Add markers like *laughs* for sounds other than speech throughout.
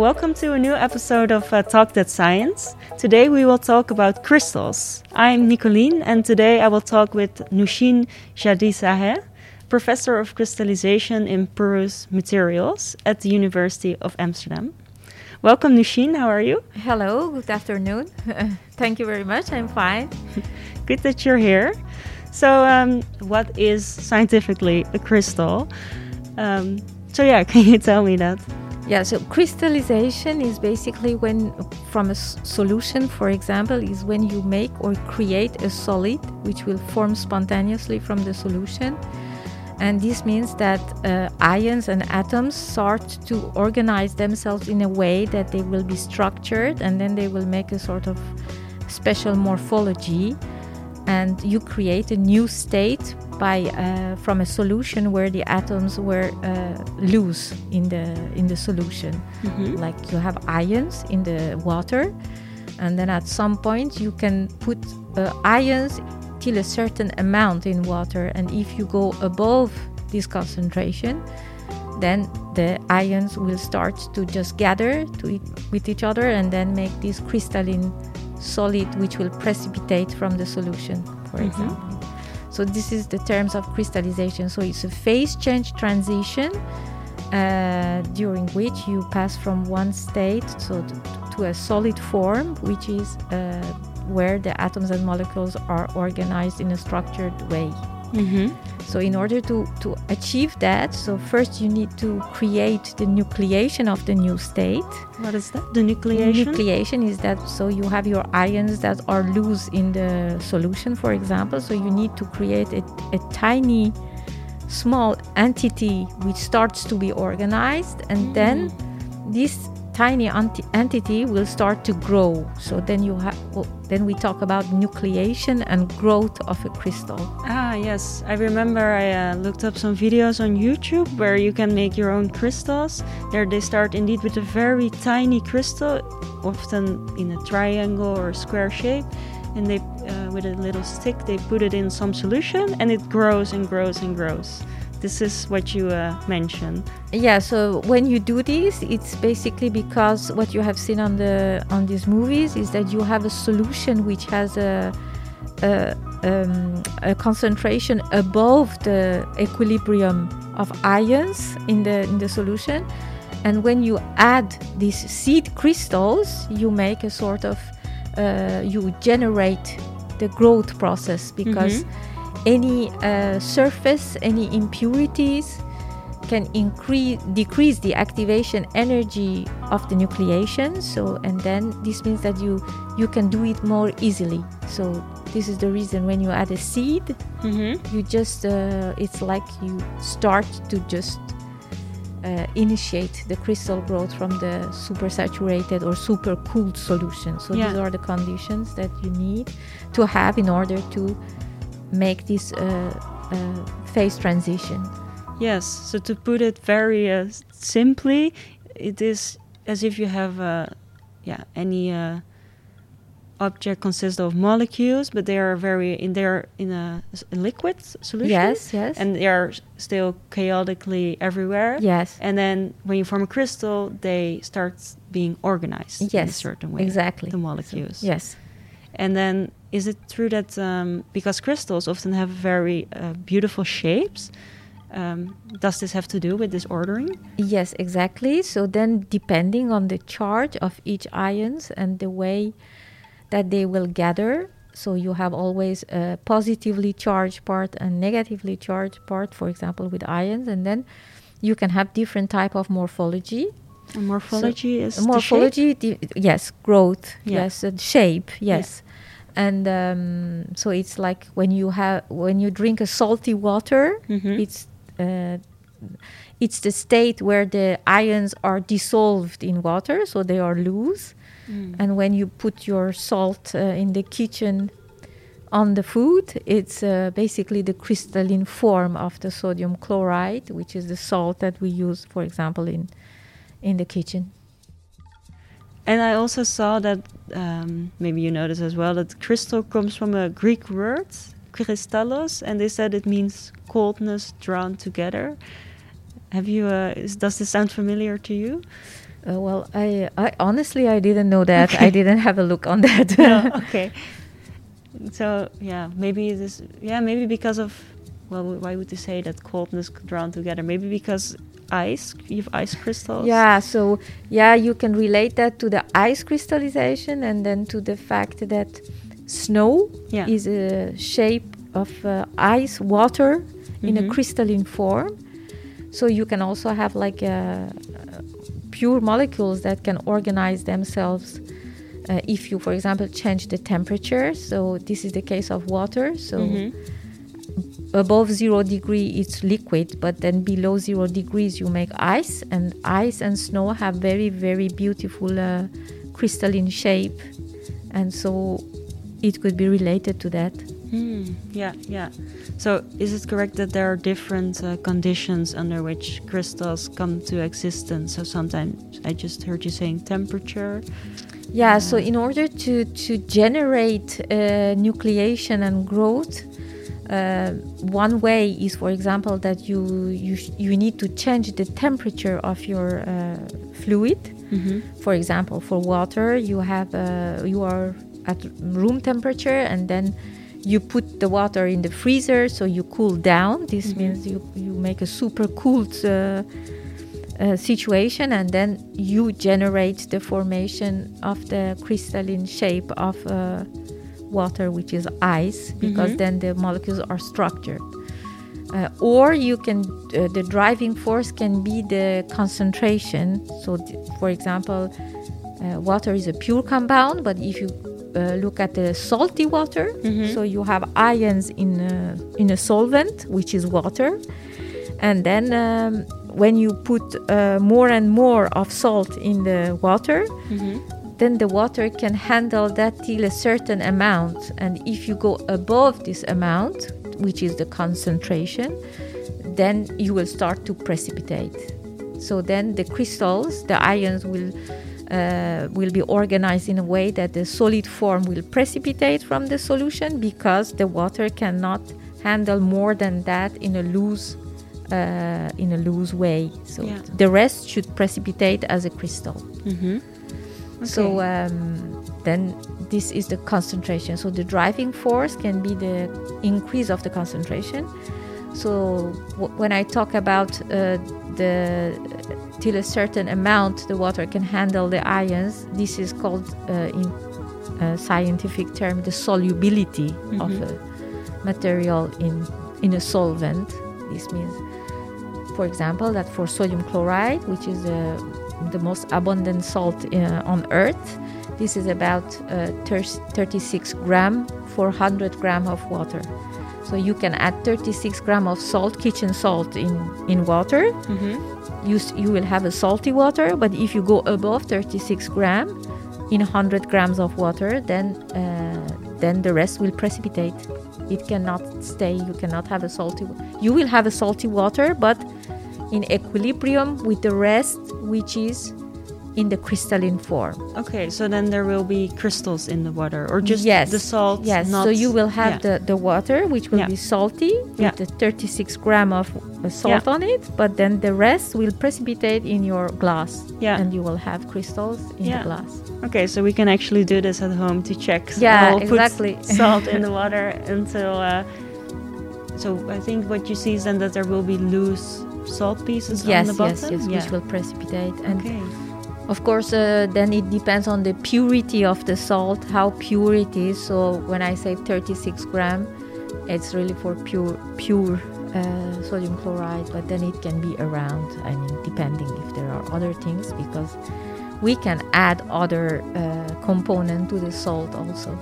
Welcome to a new episode of uh, Talk That Science. Today we will talk about crystals. I'm Nicoline, and today I will talk with Noushine Shahidzadeh, professor of crystallization in porous materials at the University of Amsterdam. Welcome, Nushin. How are you? Hello, good afternoon. *laughs* Thank you very much. I'm fine. *laughs* good that you're here. So, um, what is scientifically a crystal? Um, so, yeah, *laughs* can you tell me that? Yeah, so crystallization is basically when, from a solution, for example, is when you make or create a solid which will form spontaneously from the solution. And this means that uh, ions and atoms start to organize themselves in a way that they will be structured and then they will make a sort of special morphology. And you create a new state by uh, from a solution where the atoms were uh, loose in the in the solution. Mm-hmm. Like you have ions in the water, and then at some point you can put uh, ions till a certain amount in water. And if you go above this concentration, then the ions will start to just gather to it, with each other and then make this crystalline solid which will precipitate from the solution, for mm-hmm. example. So this is the terms of crystallization. So it's a phase change transition uh, during which you pass from one state so to, to a solid form, which is uh, where the atoms and molecules are organized in a structured way. Mm-hmm. So, in order to, to achieve that, so first you need to create the nucleation of the new state. What is that? The nucleation? Nucleation is that so you have your ions that are loose in the solution, for example. So, you need to create a, a tiny, small entity which starts to be organized, and mm. then this tiny entity will start to grow. So then you have well, then we talk about nucleation and growth of a crystal. Ah, yes, I remember I uh, looked up some videos on YouTube where you can make your own crystals. There they start indeed with a very tiny crystal, often in a triangle or square shape, and they uh, with a little stick they put it in some solution and it grows and grows and grows. This is what you uh, mentioned. Yeah. So when you do this, it's basically because what you have seen on the on these movies is that you have a solution which has a a, um, a concentration above the equilibrium of ions in the in the solution, and when you add these seed crystals, you make a sort of uh, you generate the growth process because. Mm-hmm any uh, surface, any impurities can increase decrease the activation energy of the nucleation so and then this means that you you can do it more easily so this is the reason when you add a seed mm-hmm. you just uh, it's like you start to just uh, initiate the crystal growth from the super saturated or super cooled solution so yeah. these are the conditions that you need to have in order to make this uh, uh, phase transition. Yes, so to put it very uh, simply, it is as if you have uh, yeah any uh, object consists of molecules, but they are very in there in a, a, liquid solution. Yes, yes, and they are still chaotically everywhere. Yes, and then when you form a crystal, they start being organized yes, in a certain way. Exactly, the molecules. So, yes, and then is it true that um, because crystals often have very uh, beautiful shapes, um, does this have to do with this ordering? Yes, exactly. So then, depending on the charge of each ions and the way that they will gather, so you have always a positively charged part and negatively charged part, for example, with ions, and then you can have different type of morphology. morphology so is morphology. yes, growth. Yeah. Yes, shape. Yes. Yeah and um, so it's like when you have when you drink a salty water mm-hmm. it's uh, it's the state where the ions are dissolved in water so they are loose mm. and when you put your salt uh, in the kitchen on the food it's uh, basically the crystalline form of the sodium chloride which is the salt that we use for example in in the kitchen and I also saw that um, maybe you noticed as well that crystal comes from a Greek word, kristallos, and they said it means coldness drawn together. Have you? Uh, is, does this sound familiar to you? Uh, well, I, I honestly I didn't know that. Okay. I didn't have a look on that. *laughs* no, *laughs* okay. So yeah, maybe this. Yeah, maybe because of. Well, why would you say that coldness drawn together? Maybe because ice. You have ice crystals. Yeah. So yeah, you can relate that to the ice crystallization, and then to the fact that snow yeah. is a shape of uh, ice water mm-hmm. in a mm-hmm. crystalline form. So you can also have like a, pure molecules that can organize themselves uh, if you, for example, change the temperature. So this is the case of water. So mm-hmm. Above zero degree, it's liquid, but then below zero degrees, you make ice, and ice and snow have very, very beautiful uh, crystalline shape, and so it could be related to that. Mm, yeah, yeah. So, is it correct that there are different uh, conditions under which crystals come to existence? So, sometimes I just heard you saying temperature. Yeah, uh, so in order to, to generate uh, nucleation and growth, uh, one way is, for example, that you, you, you need to change the temperature of your uh, fluid. Mm-hmm. For example, for water, you have uh, you are at room temperature and then you put the water in the freezer so you cool down this mm-hmm. means you, you make a super cooled uh, uh, situation and then you generate the formation of the crystalline shape of uh, water which is ice because mm-hmm. then the molecules are structured uh, or you can uh, the driving force can be the concentration so th- for example uh, water is a pure compound but if you uh, look at the salty water. Mm-hmm. So you have ions in a, in a solvent, which is water, and then um, when you put uh, more and more of salt in the water. Mm-hmm. Then the water can handle that till a certain amount, and if you go above this amount, which is the concentration, then you will start to precipitate. So then the crystals, the ions will uh, will be organized in a way that the solid form will precipitate from the solution because the water cannot handle more than that in a loose uh, in a loose way. So yeah. the rest should precipitate as a crystal. Mm-hmm. Okay. So um, then this is the concentration. So the driving force can be the increase of the concentration. So w- when I talk about uh, the till a certain amount the water can handle the ions. This is called, uh, in a scientific term, the solubility mm-hmm. of a material in in a solvent. This means, for example, that for sodium chloride, which is uh, the most abundant salt uh, on Earth, this is about uh, 36 gram for 100 gram of water. So you can add 36 gram of salt, kitchen salt, in in water. Mm-hmm you, you will have a salty water but if you go above 36 gram in 100 grams of water then uh, then the rest will precipitate it cannot stay you cannot have a salty you will have a salty water but in equilibrium with the rest which is in the crystalline form. Okay, so then there will be crystals in the water, or just yes. the salt. Yes, so you will have yeah. the, the water, which will yeah. be salty with yeah. the 36 gram of uh, salt on it, but then the rest will precipitate in your glass, yeah. and you will have crystals in the glass. Okay, so we can actually do this at home to check. Yeah, we'll exactly. *laughs* salt in the *laughs* water until. Uh, so I think what you see is then that there will be loose salt pieces yes, on the bottom. Yes, yes, which will precipitate. And okay of course, uh, then it depends on the purity of the salt, how pure it is. So when I say 36 gram, it's really for pure pure uh, sodium chloride, but then it can be around. I mean, depending if there are other things, because we can add other uh, component to the salt also.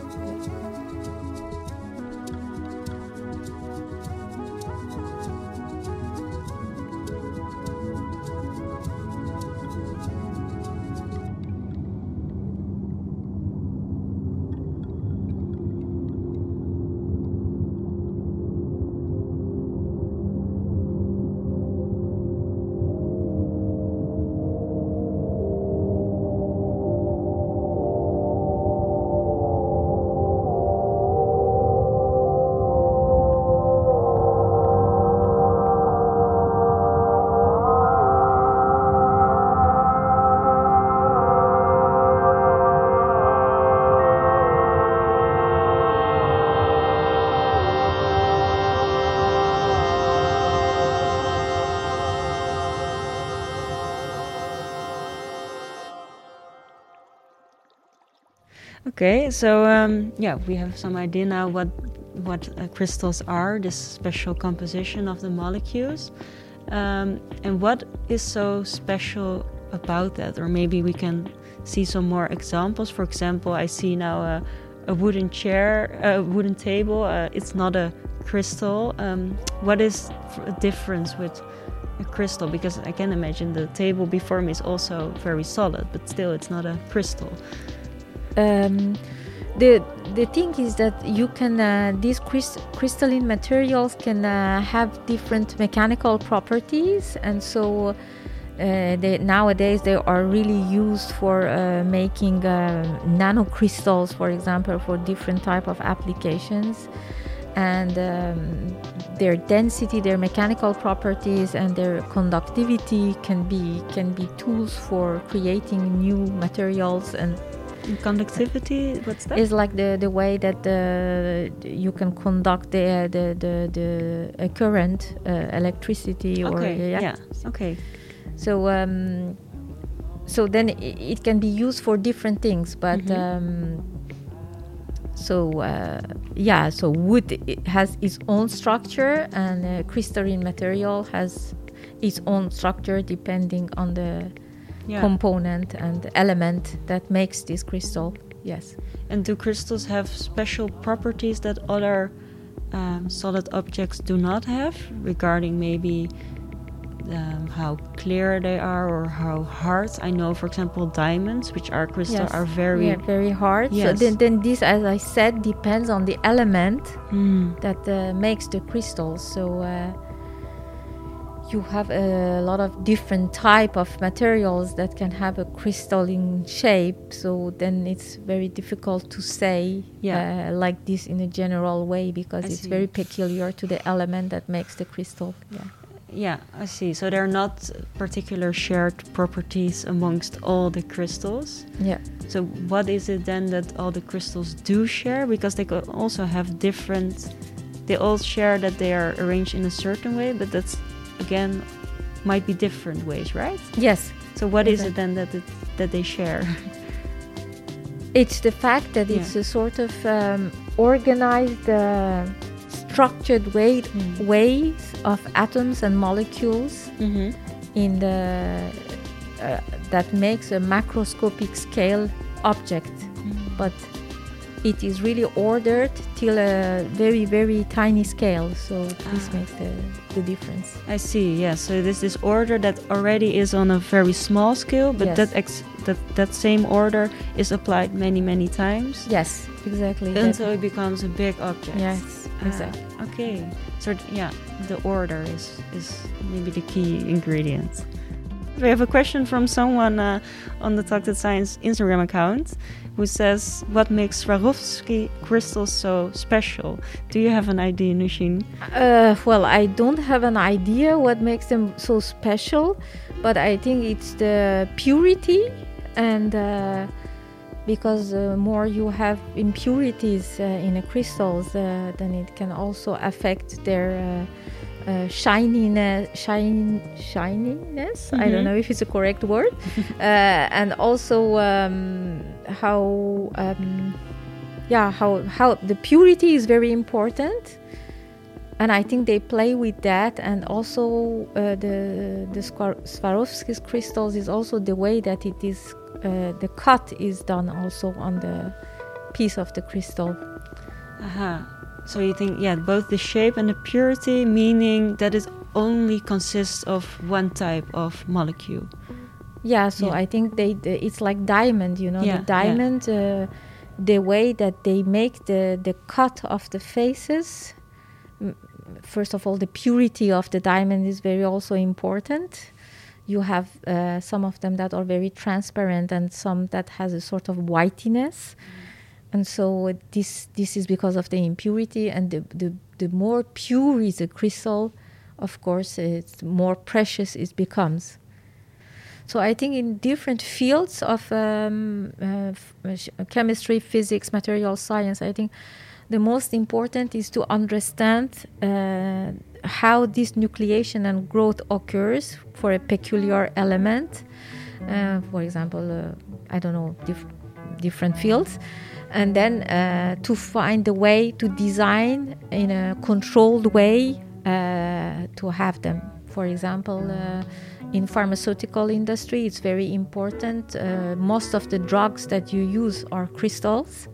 Okay, so um, yeah, we have some idea now what what uh, crystals are, this special composition of the molecules, um, and what is so special about that, or maybe we can see some more examples. For example, I see now a, a wooden chair, a wooden table. Uh, it's not a crystal. Um, what is the difference with a crystal? Because I can imagine the table before me is also very solid, but still, it's not a crystal. Um, the the thing is that you can uh, these crys- crystalline materials can uh, have different mechanical properties. And so uh, they, nowadays they are really used for uh, making uh, nanocrystals for example for different type of applications. And um, their density their mechanical properties and their conductivity can be can be tools for creating new materials and conductivity what's that is like the the way that the you can conduct the the the, the current uh, electricity okay. or yeah. yeah okay so um, so then it, it, can be used for different things, but mm-hmm. um, so uh, yeah, so wood has its own structure, and uh, crystalline material has its own structure depending on the yeah. component and element that makes this crystal. Yes. And do crystals have special properties that other um, solid objects do not have regarding maybe um, how clear they are or how hard. I know, for example, diamonds, which are crystal, yes. are very yeah, very hard. Yes. So then, then this, as I said, depends on the element mm. that uh, makes the crystal. So uh, you have a lot of different type of materials that can have a crystalline shape. So then it's very difficult to say yeah. uh, like this in a general way because I it's see. very peculiar to the element that makes the crystal. Yeah. Yeah, I see. So there are not particular shared properties amongst all the crystals. Yeah. So what is it then that all the crystals do share? Because they could also have different. They all share that they are arranged in a certain way, but that's again might be different ways, right? Yes. So what is it then that it, that they share? *laughs* It's the fact that yeah. it's a sort of um, organized. Uh, structured way, mm. ways of atoms and molecules mm-hmm. in the uh, that makes a macroscopic scale object, mm. but it is really ordered till a very very tiny scale. So this ah. makes the, the difference. I see. Yeah. So this is order that already is on a very small scale, but yes. that ex- that that same order is applied many many times. Yes, exactly. Until it becomes a big object. Yes exactly. Ah, okay. So yeah, the order is is maybe the key ingredient. We have a question from someone uh, on the Talk That Science Instagram account who says, What makes Swarovski crystals so special? Do you have an idea, Nushin? Uh, well, I don't have an idea what makes them so special, but I think it's the purity and uh, because uh, more you have impurities uh, in the crystals, uh, then it can also affect their uh, shininess. Shine, shininess. Mm-hmm. I don't mm-hmm. know if it's a correct word, *laughs* uh, and also um, how. Um, yeah, how, how the purity is very important and I think they play with that, and also uh, the the Swarovski's crystals is also the way that it is uh, the cut is done also on the piece of the crystal. Uh-huh. So you think, yeah, both the shape and the purity, meaning that it only consists of one type of molecule. Yeah, so yeah. I think they, the, it's like diamond, you know, yeah, the diamond, yeah. uh, the way that they make the the cut of the faces. First of all, the purity of the diamond is very also important you have uh, some of them that are very transparent and some that has a sort of whitiness. Mm. And so this this is because of the impurity and the, the, the more pure is a crystal, of course, it's more precious it becomes. So I think in different fields of um, uh, chemistry, physics, material science, I think the most important is to understand uh, how this nucleation and growth occurs for a peculiar element. Uh, for example, uh, I don't know, dif- different fields. And then uh, to find a way to design in a controlled way uh, to have them. For example, uh, in pharmaceutical industry, it's very important. Uh, most of the drugs that you use are crystals.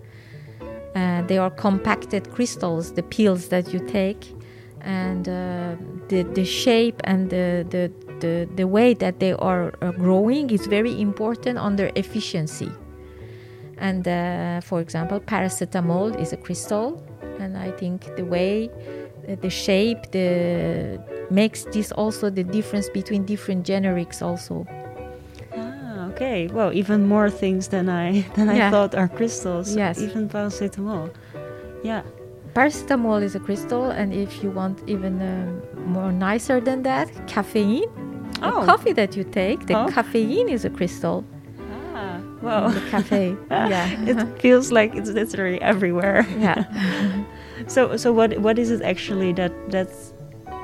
Uh, they are compacted crystals, the pills that you take, and uh, the the shape and the the the, the way that they are growing is very important on their efficiency. And uh, for example, paracetamol is a crystal, and I think the way, uh, the shape, the makes this also the difference between different generics also. Ah, okay. Well, even more things than I *laughs* than I thought are crystals. Yes. Even paracetamol. Yeah. Paracetamol is a crystal, and if you want even um, more nicer than that, caffeine. Oh. The coffee that you take, the oh. caffeine is a crystal. Well, the cafe. *laughs* yeah, it feels like it's literally everywhere. *laughs* Yeah. *laughs* so, so what what is it actually that that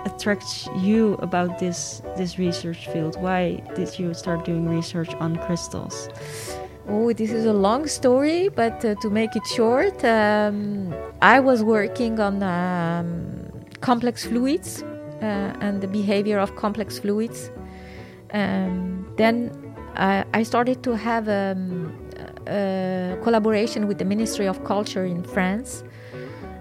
attracts you about this this research field? Why did you start doing research on crystals? Oh, this is a long story, but uh, to make it short, um, I was working on um, complex fluids uh, and the behavior of complex fluids. Um, then uh, I started to have um, a collaboration with the Ministry of Culture in France,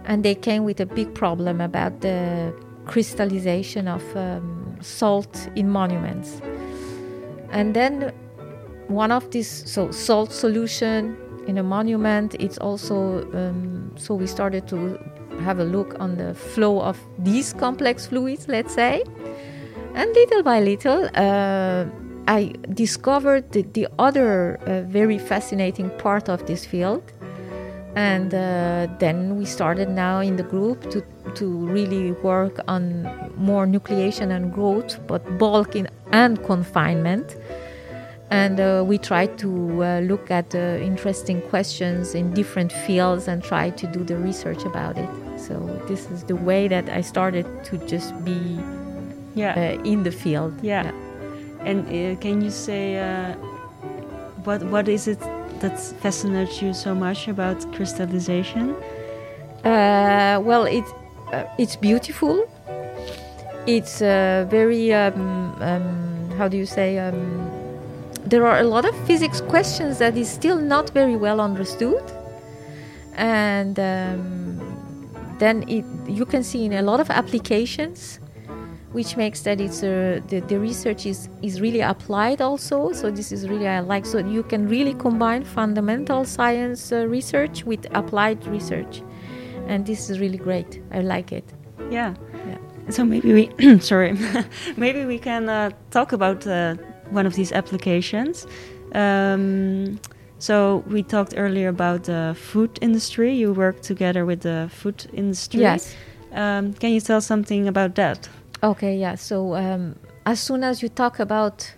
and they came with a big problem about the crystallization of um, salt in monuments. And then one of these, so salt solution in a monument, it's also, um, so we started to have a look on the flow of these complex fluids, let's say. And little by little, uh, I discovered the, the other uh, very fascinating part of this field. And uh, then we started now in the group to, to really work on more nucleation and growth, but bulk in, and confinement. And uh, we tried to uh, look at uh, interesting questions in different fields and try to do the research about it. So this is the way that I started to just be yeah. Uh, in the field. yeah. yeah. And uh, can you say uh, what what is it that fascinates you so much about crystallization? Uh, well, it uh, it's beautiful. It's uh, very um, um, how do you say? Um, there are a lot of physics questions that is still not very well understood, and um, then it, you can see in a lot of applications which makes that it's uh, the, the research is, is really applied also. So this is really i like so you can really combine fundamental science uh, research with applied research. And this is really great. I like it. Yeah. Yeah. So maybe we *clears throat* sorry *laughs* maybe we can uh, talk about uh, one of these applications. Um, so we talked earlier about the food industry. You work together with the food industry. Yes. Um, can you tell something about that Okay, yeah. So um, as soon as you talk about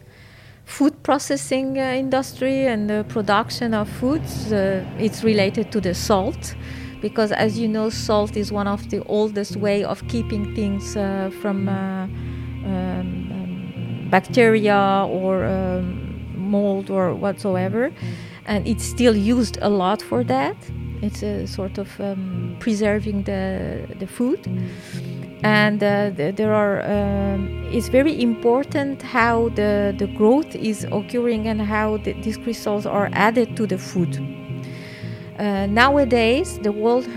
food processing uh, industry and the production of foods, uh, it's related to the salt, because as you know, salt is one of the oldest way of keeping things uh, from uh, um, um, bacteria or um, mold or whatsoever, and it's still used a lot for that. It's a sort of um, preserving the the food and uh, there are um, it's very important how the, the growth is occurring and how the, these crystals are added to the food. Uh, nowadays the world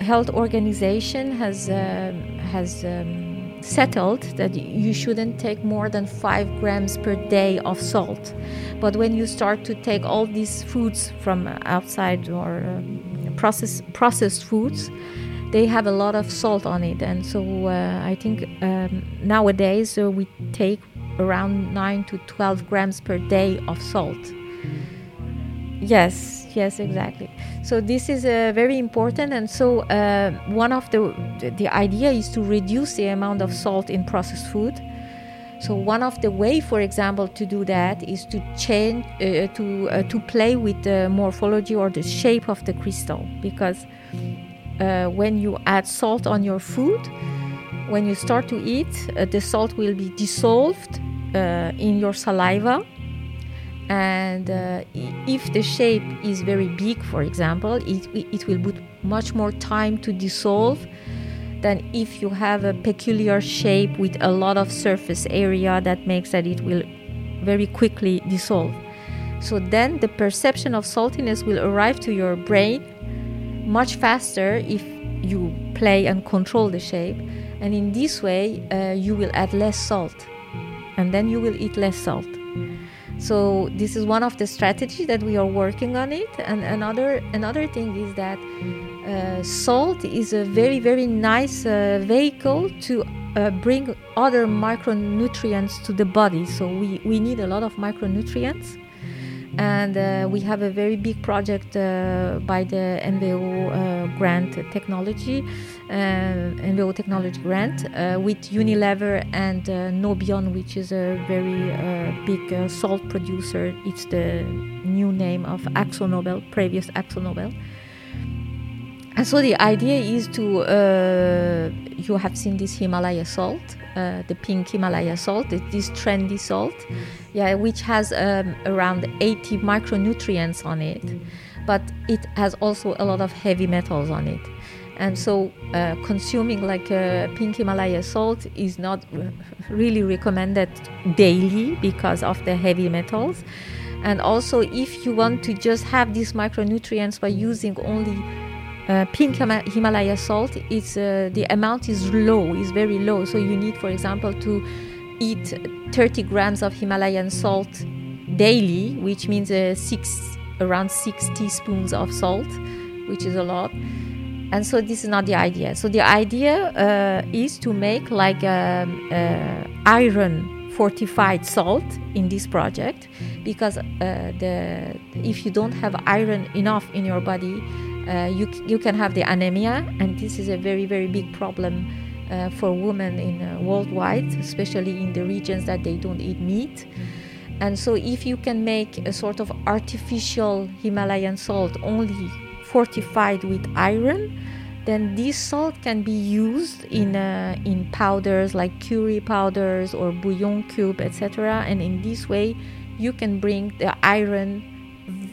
health organization has uh, has um, settled that you shouldn't take more than 5 grams per day of salt. But when you start to take all these foods from outside or um, process, processed foods they have a lot of salt on it, and so uh, I think um, nowadays uh, we take around nine to twelve grams per day of salt. Yes, yes, exactly. So this is uh, very important, and so uh, one of the the idea is to reduce the amount of salt in processed food. So one of the way, for example, to do that is to change uh, to uh, to play with the morphology or the shape of the crystal because uh, when you add salt on your food, when you start to eat, uh, the salt will be dissolved uh, in your saliva. And uh, if the shape is very big for example it, it will put much more time to dissolve than if you have a peculiar shape with a lot of surface area that makes that it will very quickly dissolve. So then the perception of saltiness will arrive to your brain much faster if you play and control the shape. And in this way uh, you will add less salt. And then you will eat less salt. So this is one of the strategies that we are working on it. And another another thing is that uh, salt is a very very nice uh, vehicle to uh, bring other micronutrients to the body. So we, we need a lot of micronutrients and uh, we have a very big project uh, by the NWO uh, grant technology, uh, NWO technology grant uh, with Unilever and uh, Nobian, which is a very big salt producer. It's the new name of AkzoNobel, previous AkzoNobel. And so the idea is to, you have seen this Himalaya salt, uh, the pink Himalaya salt, this trendy salt, yeah, which has um, around 80 micronutrients on it, but it has also a lot of heavy metals on it. And so, uh, consuming like a pink Himalaya salt is not *laughs* really recommended daily because of the heavy metals. And also, if you want to just have these micronutrients by using only uh, pink Himalaya salt, it's uh, the amount is low, is very low. So you need, for example, to eat 30 grams of Himalayan salt daily, which means uh, six around six teaspoons of salt, which is a lot. And so this is not the idea. So the idea uh, is to make like um, a iron fortified salt in this project because uh, the if you don't have iron enough in your body uh, you, you can have the anemia, and this is a very, very big problem uh, for women in uh, worldwide, especially in the regions that they don't eat meat. And so, if you can make a sort of artificial Himalayan salt only fortified with iron, then this salt can be used in uh, in powders like curry powders or bouillon cube, etc. And in this way, you can bring the iron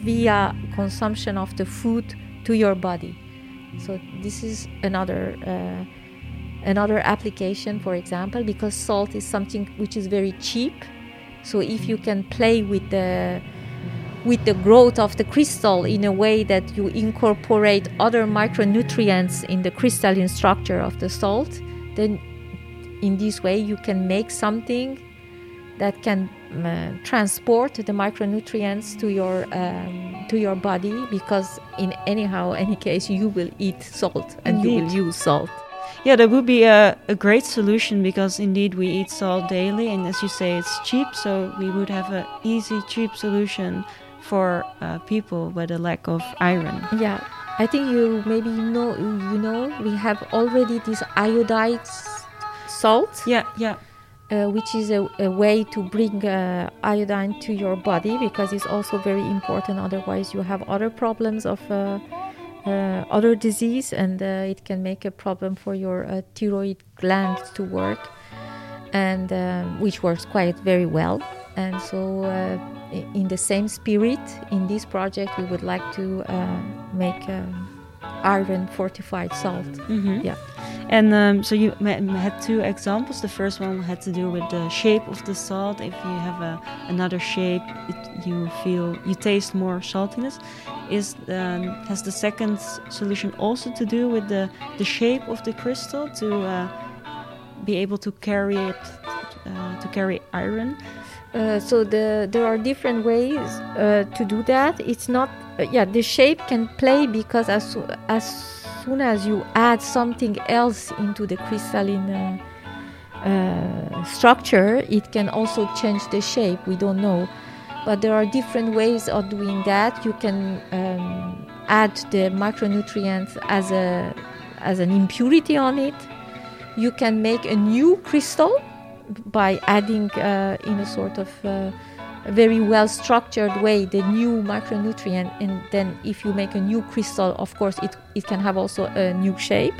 via consumption of the food to your body. So this is another uh, another application, for example, because salt is something which is very cheap. So if you can play with the with the growth of the crystal in a way that you incorporate other micronutrients in the crystalline structure of the salt, then in this way you can make something that can transport the micronutrients to your um, to your body because in anyhow any case you will eat salt and indeed. you will use salt. Yeah that would be a, a great solution because indeed we eat salt daily and as you say it's cheap so we would have an easy cheap solution for uh, people with a lack of iron. Yeah i think you maybe know you know we have already this iodized salt. Yeah yeah uh, which is a, a, way to bring uh, iodine to your body because it's also very important. Otherwise, you have other problems of uh, uh other disease, and uh, it can make a problem for your uh, thyroid gland to work, and which works quite very well. And so, in the same spirit, in this project, we would like to make um, iron fortified salt. Mm-hmm. Yeah. And um, so you had two examples. The first one had to do with the shape of the salt. If you have a, another shape, it, you feel you taste more saltiness. Is um, has the second solution also to do with the the shape of the crystal to uh, be able to carry it to carry iron? Uh, so the, there are different ways uh, to do that. It's not uh, yeah the shape can play because as as soon as you add something else into the crystalline uh, uh, structure, it can also change the shape. We don't know. But there are different ways of doing that. You can um, add the micronutrients as, a, as an impurity on it. You can make a new crystal by adding uh, in a sort of uh, very well structured way the new micronutrient and then if you make a new crystal of course it, it can have also a new shape.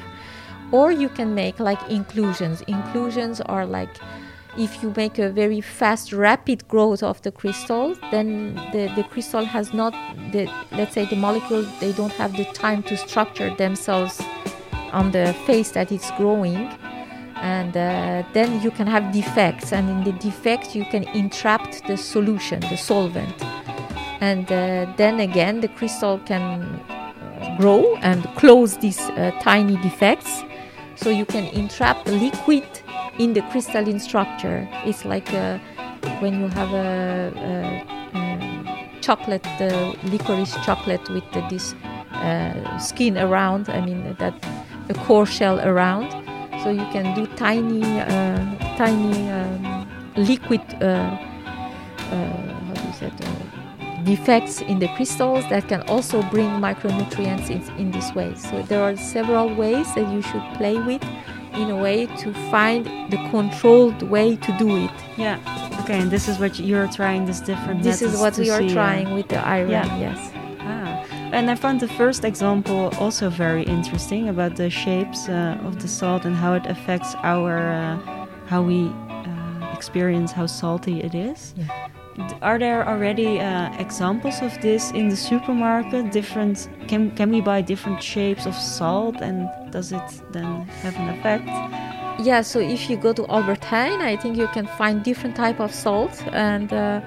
Or you can make like inclusions. Inclusions are like if you make a very fast, rapid growth of the crystal, then the, the crystal has not the let's say the molecules they don't have the time to structure themselves on the face that it's growing and uh, then you can have defects and in the defects you can entrap the solution the solvent. And uh, then again the crystal can grow and close these uh, tiny defects. So you can entrap liquid in the crystalline structure. It's like uh, when you have a, a, chocolate the licorice chocolate with the, this uh, skin around i mean that a core shell around so you can do tiny uh, tiny um, liquid uh, uh, how do you say it, defects in the crystals that can also bring micronutrients in, in this way. So there are several ways that you should play with in a way to find the controlled way to do it. Yeah. Okay, and this is what you're trying this different This is what we are see, uh, trying with the iron, yeah. yes. And I found the first example also very interesting about the shapes uh, of the salt and how it affects our uh, how we uh, experience how salty it is. Yeah. Are there already uh, examples of this in the supermarket? Different can can we buy different shapes of salt, and does it then have an effect? Yeah, so if you go to Albert Heijn, I think you can find different type of salt, and uh,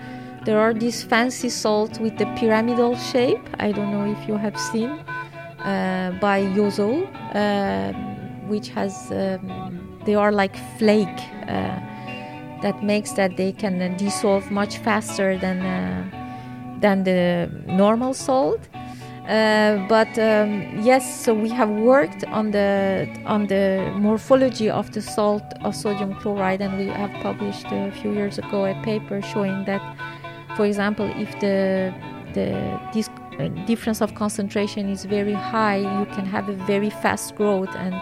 there are these fancy salt with the pyramidal shape. I don't know if you have seen uh, by Jozo, um, which has um, they are like flake uh, that makes that they can uh, dissolve much faster than uh, than the normal salt. Uh, but um, yes, so we have worked on the on the morphology of the salt of sodium chloride, and we have published a few years ago a paper showing that, for example, if the the this uh, difference of concentration is very high, you can have a very fast growth and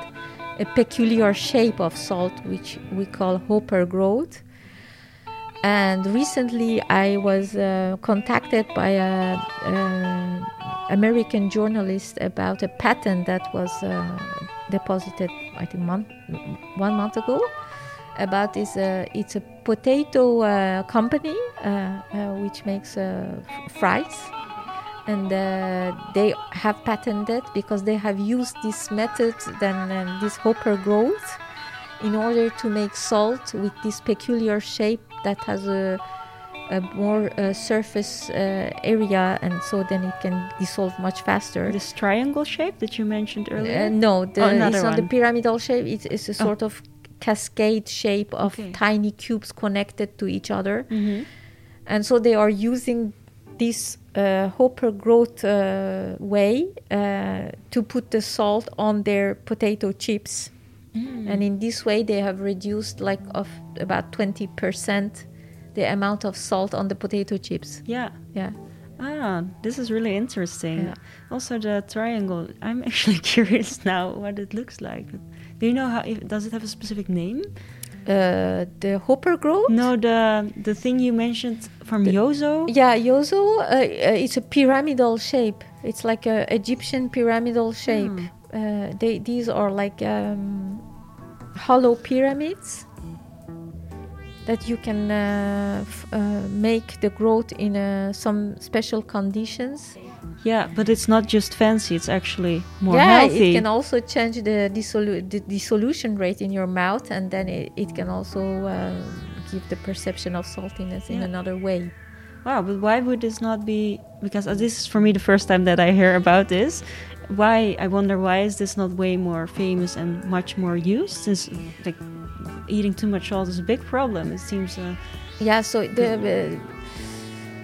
a peculiar shape of salt, which we call Hopper growth. And recently, I was uh, contacted by a, a American journalist about a patent that was uh, deposited, I think, month, one month ago. About this, uh, it's a potato uh, company uh, uh, which makes uh, f- fries, and uh, they have patented because they have used this method, then um, this hopper growth, in order to make salt with this peculiar shape that has a a more uh, surface uh, area, and so then it can dissolve much faster. This triangle shape that you mentioned earlier. Uh, no, the, Oh, it's not the pyramidal shape. It's, it's a Oh. sort of cascade shape of Okay. tiny cubes connected to each other, Mhm. and so they are using this uh, hopper growth uh, way uh, to put the salt on their potato chips, Mm. and in this way they have reduced like of about twenty percent the amount of salt on the potato chips. Yeah. Yeah. Ah, this is really interesting. Yeah. Also, the triangle. I'm *laughs* actually curious now what it looks like. Do you know how? If, does it have a specific name? Uh, the hopper growth. No, the the thing you mentioned from The- Jozo. Yeah, Jozo, uh, uh, it's a pyramidal shape. It's like a Egyptian pyramidal shape. Hmm. Uh, they, these are like um, hollow pyramids that you can uh, f- uh, make the growth in uh, some special conditions. Yeah, but it's not just fancy. It's actually more healthy. yeah, healthy. it can also change the, dissolu- the dissolution rate in your mouth, and then it, it can also uh, give the perception of saltiness in another way. Wow, but why would this not be? Because uh, this is for me the first time that I hear about this. Why I wonder why is this not way more famous and much more used? Since like eating too much salt is a big problem. It seems. Uh, Yeah, so the uh,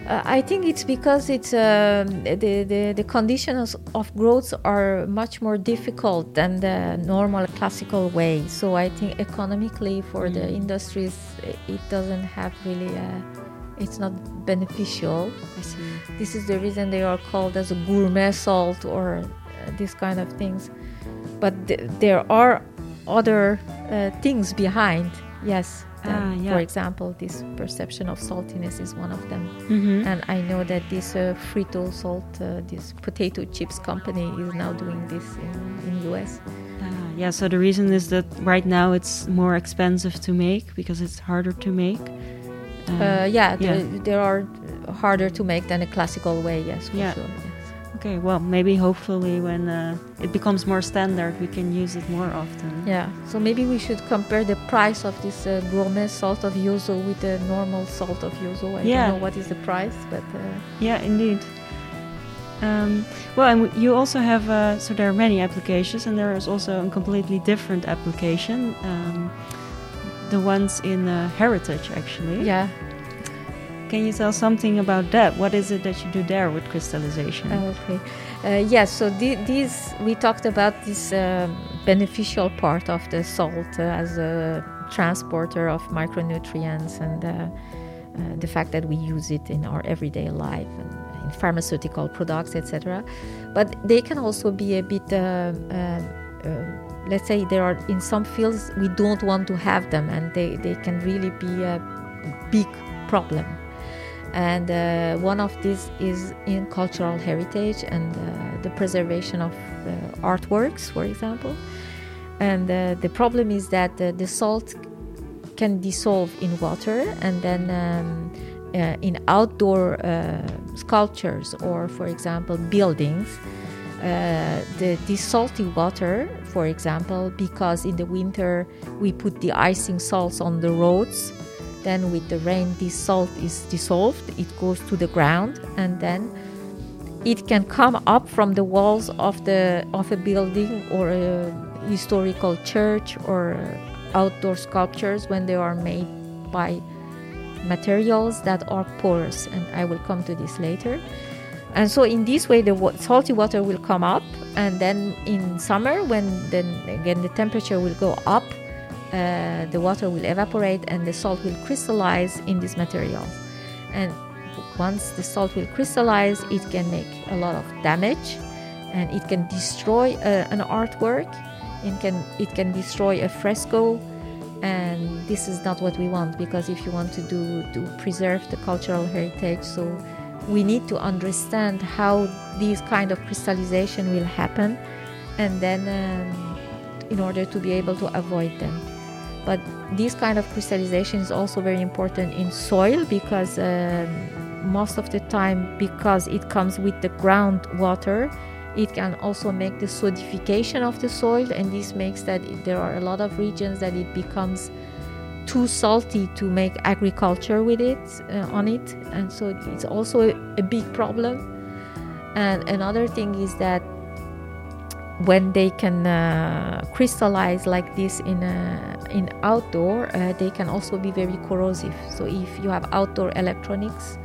uh, I think it's because it's um, the, the the conditions of growth are much more difficult than the normal classical way. So I think economically for the Mm. industries, it doesn't have really. Uh, it's not beneficial. I see. This is the reason they are called as a gourmet salt or uh, this kind of things. But th- there are other uh, things behind. Yes. Than, Ah, yeah. For example, this perception of saltiness is one of them. Mm-hmm. And I know that this uh, Frito salt, uh, this potato chips company, is now doing this in, in US. Ah, yeah, so the reason is that right now it's more expensive to make because it's harder to make. Uh, yeah, there, there are harder to make than a classical way. Yes, for Yeah. sure. Okay, well, maybe hopefully when uh, it becomes more standard, we can use it more often. Yeah, so maybe we should compare the price of this uh, gourmet salt of Jozo with the normal salt of Jozo. I Yeah. don't know what is the price, but uh, Yeah, indeed. Um, well, and w- you also have uh, so there are many applications, and there is also a completely different application. Um, the ones in uh, heritage, actually. yeah. Can you tell something about that? What is it that you do there with crystallization? Okay. Uh, yes. so the, these we talked about this um beneficial part of the salt uh, as a transporter of micronutrients and uh, uh, the fact that we use it in our everyday life and in pharmaceutical products, etc. But they can also be a bit. Uh, um, uh, let's say there are in some fields we don't want to have them, and they, they can really be a big problem and uh, one of these is in cultural heritage and uh, the preservation of uh, artworks for example. And uh, the problem is that uh, the salt can dissolve in water and then um, uh, in outdoor sculptures or for example buildings the salty water for example because in the winter we put the icing salts on the roads then with the rain this salt is dissolved. It goes to the ground and then it can come up from the walls of the of a building or a historical church or outdoor sculptures when they are made by materials that are porous and i will come to this later. And so in this way the salty water will come up and then in summer when then again the temperature will go up uh, the water will evaporate and the salt will crystallize in these materials. And once the salt will crystallize, it can make a lot of damage, and it can destroy uh, an artwork. It can it can destroy a fresco, and this is not what we want because if you want to do to preserve the cultural heritage, so we need to understand how these kind of crystallization will happen, and then. Um, in order to be able to avoid them but this kind of crystallization is also very important in soil because um, most of the time because it comes with the groundwater it can also make the sodification of the soil and this makes that there are a lot of regions that it becomes too salty to make agriculture with it uh, on it. And so it's also a big problem. And another thing is that when they can uh, crystallize like this in a, in outdoor, uh, they can also be very corrosive. So if you have outdoor electronics,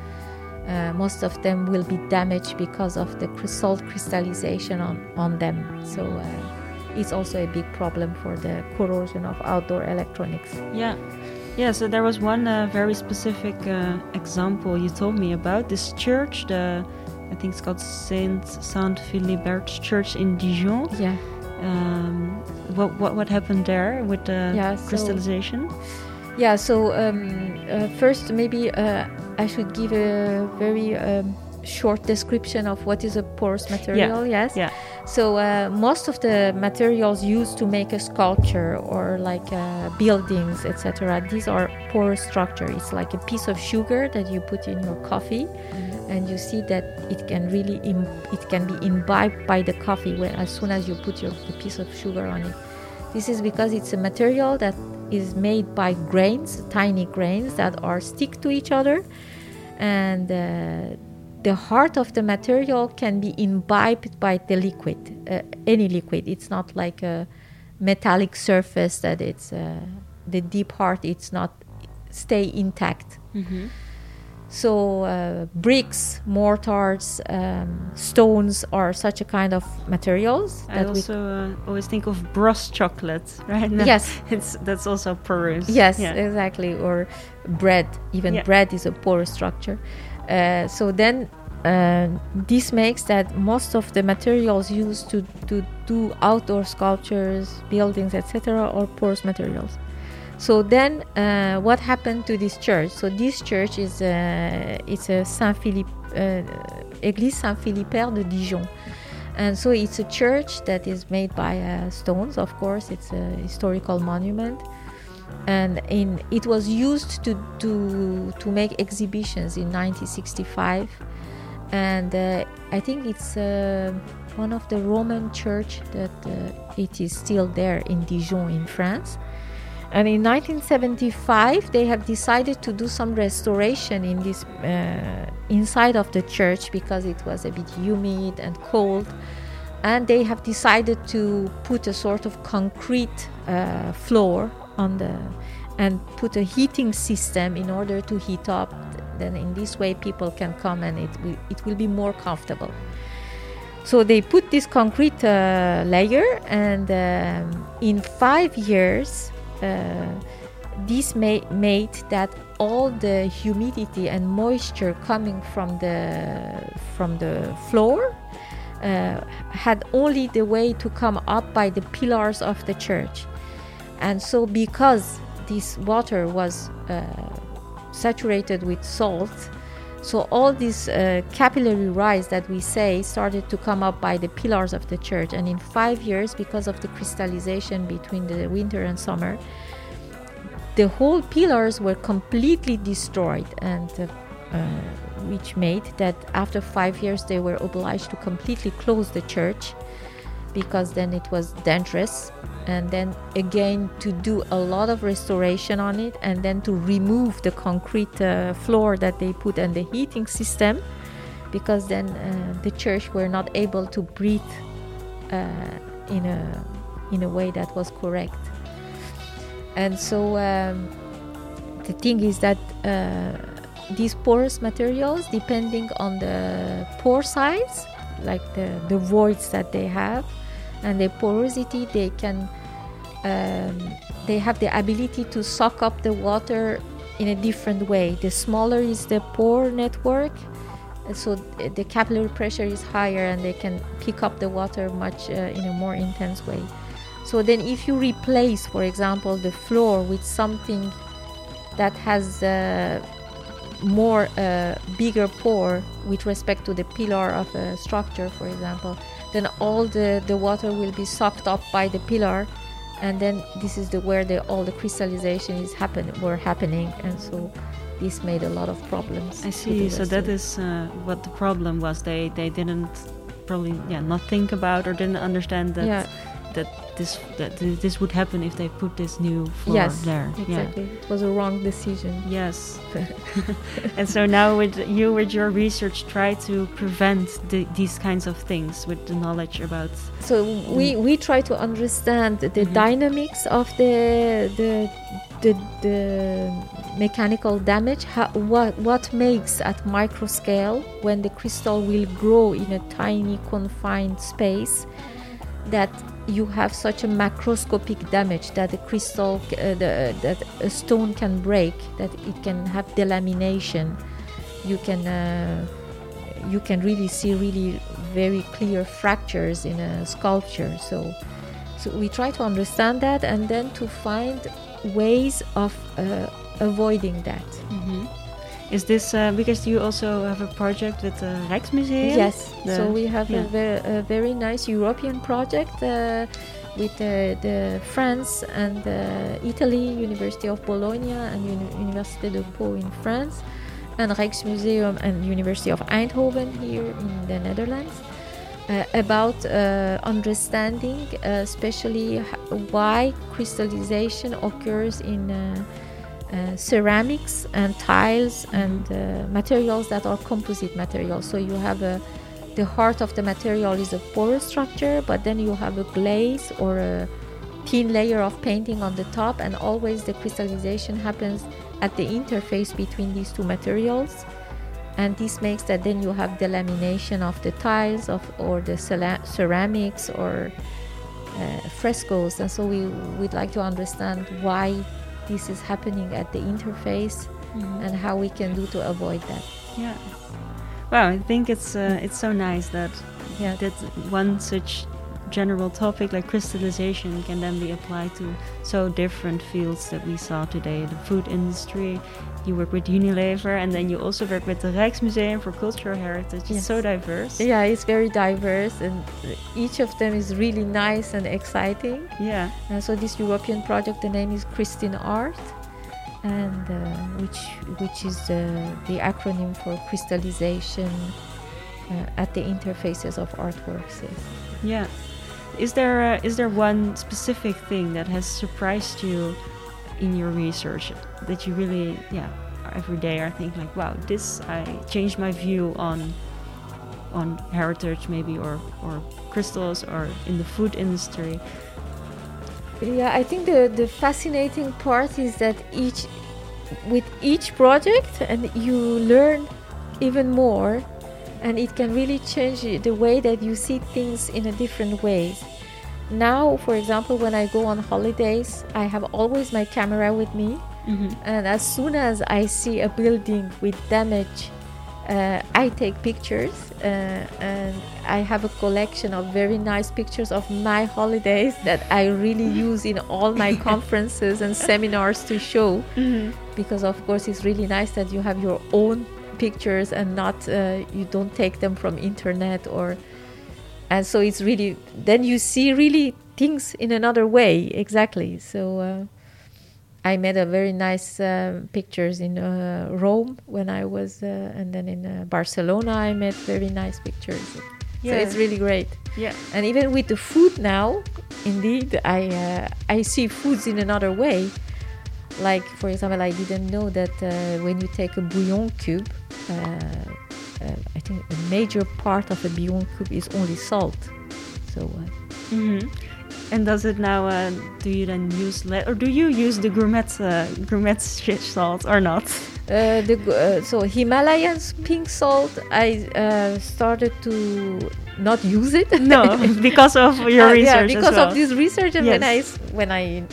uh, most of them will be damaged because of the salt crystallization on, on them. So uh, it's also a big problem for the corrosion of outdoor electronics. Yeah. Yeah, so there was one uh, very specific uh, example you told me about this church, the I think it's called Saint Saint Philibert Church in Dijon. Yeah. Um, what, what what happened there with the Yeah, so- crystallization? Yeah, so um, uh, first, maybe uh, I should give a very um, short description of what is a porous material. Yeah. Yes. Yeah. So uh, most of the materials used to make a sculpture or like uh, buildings, etc. These are porous structure. It's like a piece of sugar that you put in your coffee, and you see that it can really Im- it can be imbibed by the coffee when as soon as you put your the piece of sugar on it. This is because it's a material that is made by grains, tiny grains that are stick to each other, and uh, the heart of the material can be imbibed by the liquid, uh, any liquid. It's not like a metallic surface that it's uh, the deep heart. It's not stay intact. Mm-hmm. So uh, bricks, mortars, um, stones are such a kind of materials I that we also uh, always think of Bros chocolate, *laughs* right? No, Yes. it's that's also porous. Yes, Yeah. exactly. Or bread. Even Yeah. bread is a porous structure. Uh, so then uh, this makes that most of the materials used to, to do outdoor sculptures, buildings, etc., are porous materials. So then, uh, what happened to this church? So this church is uh, it's a Saint Philippe, uh, Église Saint Philibert de Dijon, And so it's a church that is made by uh, stones, of course, it's a historical monument. And in, it was used to, to, to make exhibitions in 1965. And uh, I think it's uh, one of the Roman church that it is still there in Dijon in France. And in 1975, they have decided to do some restoration in this uh, inside of the church because it was a bit humid and cold. And they have decided to put a sort of concrete uh, floor on the and put a heating system in order to heat up. Then in this way, people can come and it will, it will be more comfortable. So they put this concrete uh, layer, and um, in five years, this may, made that all the humidity and moisture coming from the from the floor uh, had only the way to come up by the pillars of the church. And so because this water was uh, saturated with salt so all this uh, capillary rise that we say started to come up by the pillars of the church, and in five years, because of the crystallization between the winter and summer, the whole pillars were completely destroyed, and uh, uh, which made that after five years they were obliged to completely close the church because then it was dangerous. And then again to do a lot of restoration on it and then to remove the concrete uh, floor that they put and the heating system because then uh, the church were not able to breathe uh, in a in a way that was correct. And so um, the thing is that uh, these porous materials depending on the pore size like the, the voids that they have and the porosity they can um, they have the ability to suck up the water in a different way. The smaller is the pore network so the capillary pressure is higher and they can pick up the water much uh, in a more intense way. So then if you replace for example the floor with something that has uh, more uh, bigger pore with respect to the pillar of a structure for example then all the, the water will be sucked up by the pillar and then this is the where the, all the crystallization is happen were happening and so this made a lot of problems i see so that is uh, what the problem was they they didn't probably yeah not think about or didn't understand that yeah. that this that this would happen if they put this new floor yes, there. Exactly. Yeah. It was a wrong decision. Yes. *laughs* *laughs* and so now with you with your research try to prevent the, these kinds of things with the knowledge about So we we try to understand the mm-hmm. dynamics of the the the, the mechanical damage how, what what makes at micro scale when the crystal will grow in a tiny confined space that you have such a macroscopic damage that a crystal uh, the, that a stone can break that it can have delamination. You can uh, you can really see really very clear fractures in a sculpture. So so we try to understand that and then to find ways of uh, avoiding that. Mm-hmm. Is this uh, because you also have a project with the Rijksmuseum? Yes. The, so we have yeah. a, very, a, very, nice European project uh, with uh, the France and Italy, University of Bologna and Uni- Université de Pau in France, and Rijksmuseum and University of Eindhoven here in the Netherlands. Uh, about uh, understanding, uh, especially why crystallization occurs in uh, ceramics and tiles and uh, materials that are composite materials. So you have a the heart of the material is a porous structure, but then you have a glaze or a thin layer of painting on the top, and always the crystallization happens at the interface between these two materials. And this makes that then you have delamination of the tiles of or the ceramics or uh, frescoes. And so we would like to understand why this is happening at the interface mm-hmm. and how we can do to avoid that. Yeah. Well, I think it's uh, it's so nice that yeah that one such general topic like crystallization can then be applied to so different fields that we saw today the food industry you work with Unilever and then you also work with the Rijksmuseum for Cultural Heritage. Yes. It's so diverse. Yeah, it's very diverse and each of them is really nice and exciting. Yeah. And so this European project, the name is Christine Art and uh, which which is uh, the acronym for crystallization uh, at the interfaces of artworks. Yeah. Is there is there one specific thing that has surprised you in your research that you really yeah every day are thinking like wow this I changed my view on on heritage maybe or or crystals or in the food industry. Yeah i think the the fascinating part is that each with each project and you learn even more and it can really change the way that you see things in a different ways now for example when i go on holidays i have always my camera with me mm-hmm. and as soon as i see a building with damage uh, I take pictures uh, and I have a collection of very nice pictures of my holidays that I really use in all my *laughs* conferences and seminars to show mm-hmm. because of course it's really nice that you have your own pictures and not uh, you don't take them from internet or and so it's really then you see really things in another way exactly so uh, I made a very nice uh, pictures in uh, Rome when I was, uh, and then in uh, Barcelona I made very nice pictures. Yeah. So it's really great. Yeah. And even with the food now, indeed, I uh, I see foods in another way. Like for example, I didn't know that uh, when you take a bouillon cube, I think a major part of a bouillon cube is only salt. So. Mm-hmm. And does it now? Uh, do you then use le- or do you use the gourmet uh, gourmet salt or not? Uh, the, uh, so Himalayan pink salt, I uh, started to not use it. no, *laughs* *laughs* because of your uh, research. Yeah, because well. of this research, and yes. when I when I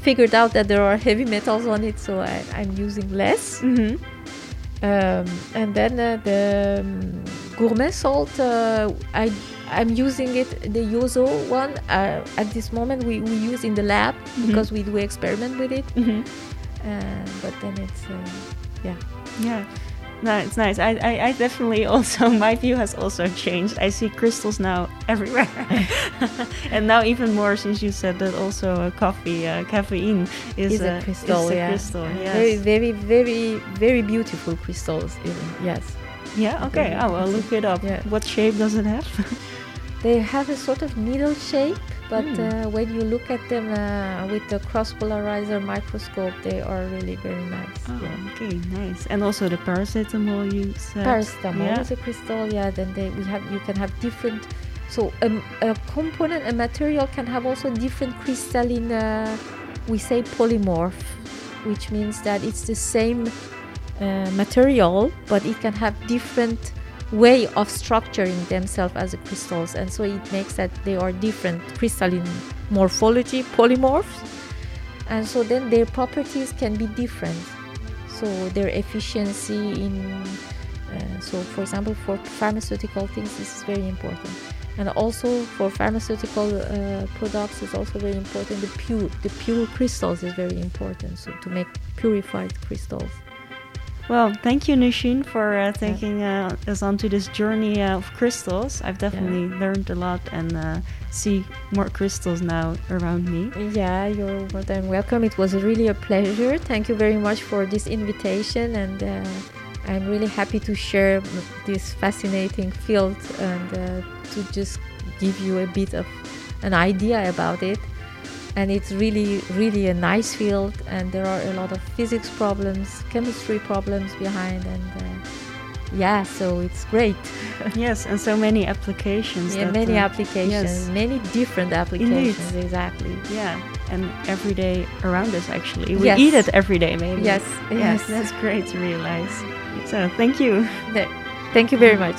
figured out that there are heavy metals on it, so I, am using less. Mm-hmm. Um, and then uh, the um, gourmet salt, I I'm using it, the Jozo one. Uh, at this moment, we, we use in the lab mm-hmm. because we do experiment with it. Mm-hmm. Uh, but then it's, uh, yeah. Yeah. No, it's nice. I, I, I, definitely also, *laughs* my view has also changed. I see crystals now everywhere. *laughs* and now even more since you said that also uh, coffee, uh, caffeine is, is a, crystal. Is yeah. crystal, yes. Very, very, very, very beautiful crystals, even. yes. Yeah, okay. I will look it up. Yeah. What shape does it have? *laughs* They have a sort of needle shape, but mm. uh, when you look at them uh, with the cross polarizer microscope, they are really very nice. Oh, yeah. okay, nice. And also the paracetamol you said. Paracetamol yeah. is a crystal. Yeah, then they, we have you can have different. So um, a component, a material can have also different crystalline. Uh, we say polymorph, which means that it's the same uh, material, but it can have different way of structuring themselves as crystals. And so it makes that they are different crystalline morphology polymorphs. And so then their properties can be different. So their efficiency in uh, so for example for pharmaceutical things this is very important. And also for pharmaceutical uh, products is also very important. The pure the pure crystals is very important. So to make purified crystals well, thank you, Noushin, for uh, taking uh, us onto this journey uh, of crystals. I've definitely yeah. learned a lot and uh, see more crystals now around me. Yeah, you're more than welcome. It was really a pleasure. Thank you very much for this invitation, and uh, I'm really happy to share this fascinating field and uh, to just give you a bit of an idea about it and it's really really a nice field and there are a lot of physics problems chemistry problems behind and uh, yeah so it's great. *laughs* Yes and so many applications yeah many uh, applications yes. many different applications Indeed. exactly. Yeah and every day around us actually. We yes. eat it every day maybe. Yes yes. that's great to realize. So thank you. Thank you very much